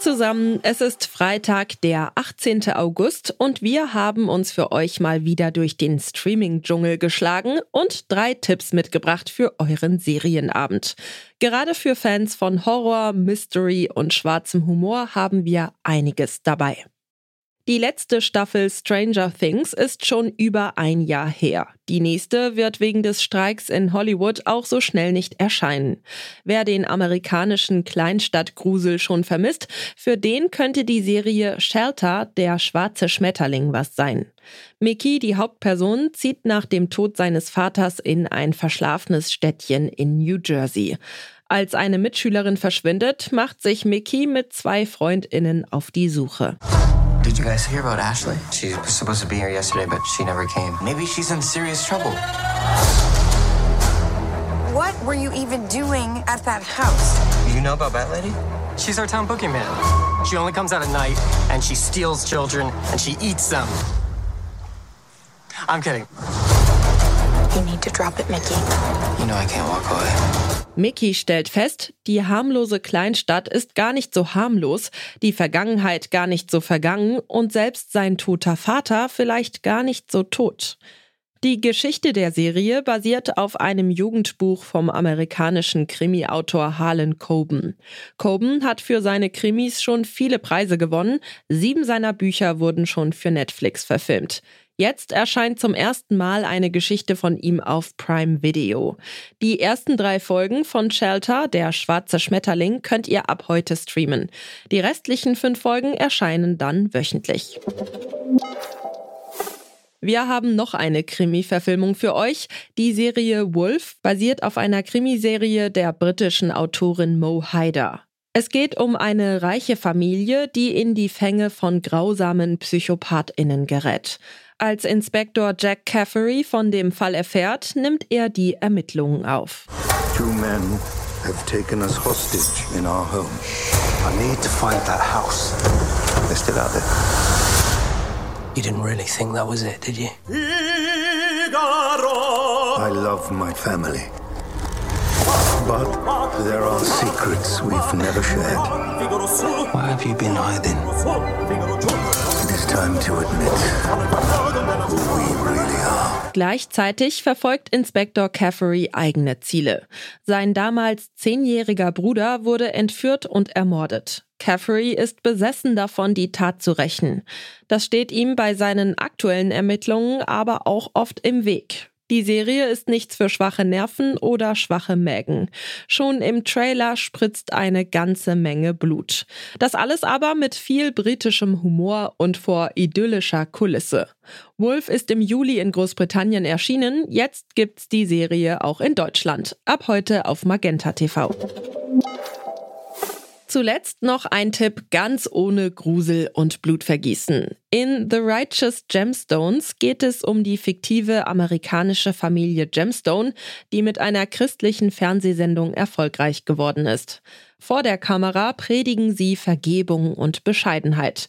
Zusammen, es ist Freitag, der 18. August und wir haben uns für euch mal wieder durch den Streaming-Dschungel geschlagen und drei Tipps mitgebracht für euren Serienabend. Gerade für Fans von Horror, Mystery und schwarzem Humor haben wir einiges dabei. Die letzte Staffel Stranger Things ist schon über ein Jahr her. Die nächste wird wegen des Streiks in Hollywood auch so schnell nicht erscheinen. Wer den amerikanischen Kleinstadtgrusel schon vermisst, für den könnte die Serie Shelter, der schwarze Schmetterling, was sein. Mickey, die Hauptperson, zieht nach dem Tod seines Vaters in ein verschlafenes Städtchen in New Jersey. Als eine Mitschülerin verschwindet, macht sich Mickey mit zwei Freundinnen auf die Suche. Did you guys hear about Ashley? She was supposed to be here yesterday, but she never came. Maybe she's in serious trouble. What were you even doing at that house? You know about Bat Lady? She's our town boogeyman. She only comes out at night, and she steals children, and she eats them. I'm kidding. You need to drop it, Mickey. You know I can't walk away. Mickey stellt fest, die harmlose Kleinstadt ist gar nicht so harmlos, die Vergangenheit gar nicht so vergangen und selbst sein toter Vater vielleicht gar nicht so tot. Die Geschichte der Serie basiert auf einem Jugendbuch vom amerikanischen Krimi-Autor Harlan Coben. Coben hat für seine Krimis schon viele Preise gewonnen, sieben seiner Bücher wurden schon für Netflix verfilmt. Jetzt erscheint zum ersten Mal eine Geschichte von ihm auf Prime Video. Die ersten drei Folgen von Shelter, der schwarze Schmetterling, könnt ihr ab heute streamen. Die restlichen fünf Folgen erscheinen dann wöchentlich. Wir haben noch eine Krimi-Verfilmung für euch. Die Serie Wolf basiert auf einer Krimiserie der britischen Autorin Mo Haider. Es geht um eine reiche Familie, die in die Fänge von grausamen PsychopathInnen gerät. Als Inspektor Jack Caffery von dem Fall erfährt, nimmt er die Ermittlungen auf. Two men have taken us hostage in our home. I need to find that house. They're still out there. You didn't really think that was it, did you? I love my family. But there are secrets we've never shared. Why have you been hiding? It is time to admit who we really are. Gleichzeitig verfolgt Inspektor Caffery eigene Ziele. Sein damals zehnjähriger Bruder wurde entführt und ermordet. Caffery ist besessen davon, die Tat zu rächen. Das steht ihm bei seinen aktuellen Ermittlungen aber auch oft im Weg. Die Serie ist nichts für schwache Nerven oder schwache Mägen. Schon im Trailer spritzt eine ganze Menge Blut. Das alles aber mit viel britischem Humor und vor idyllischer Kulisse. Wolf ist im Juli in Großbritannien erschienen, jetzt gibt's die Serie auch in Deutschland. Ab heute auf Magenta TV. Zuletzt noch ein Tipp ganz ohne Grusel und Blutvergießen. In The Righteous Gemstones geht es um die fiktive amerikanische Familie Gemstone, die mit einer christlichen Fernsehsendung erfolgreich geworden ist. Vor der Kamera predigen sie Vergebung und Bescheidenheit.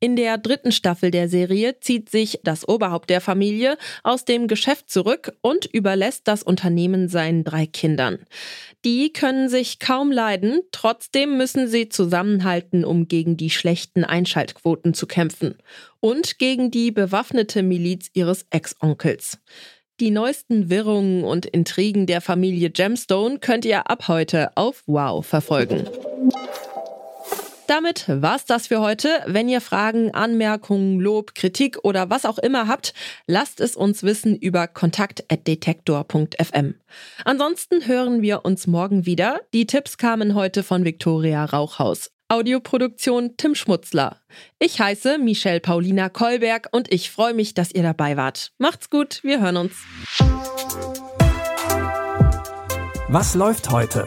In der dritten Staffel der Serie zieht sich das Oberhaupt der Familie aus dem Geschäft zurück und überlässt das Unternehmen seinen drei Kindern. Die können sich kaum leiden, trotzdem müssen sie zusammenhalten, um gegen die schlechten Einschaltquoten zu kämpfen und gegen die bewaffnete Miliz ihres Ex-Onkels. Die neuesten Wirrungen und Intrigen der Familie Gemstone könnt ihr ab heute auf Wow verfolgen. Damit war's das für heute. Wenn ihr Fragen, Anmerkungen, Lob, Kritik oder was auch immer habt, lasst es uns wissen über kontakt.detektor.fm. Ansonsten hören wir uns morgen wieder. Die Tipps kamen heute von Viktoria Rauchhaus. Audioproduktion Tim Schmutzler. Ich heiße Michelle Paulina Kolberg und ich freue mich, dass ihr dabei wart. Macht's gut, wir hören uns. Was läuft heute?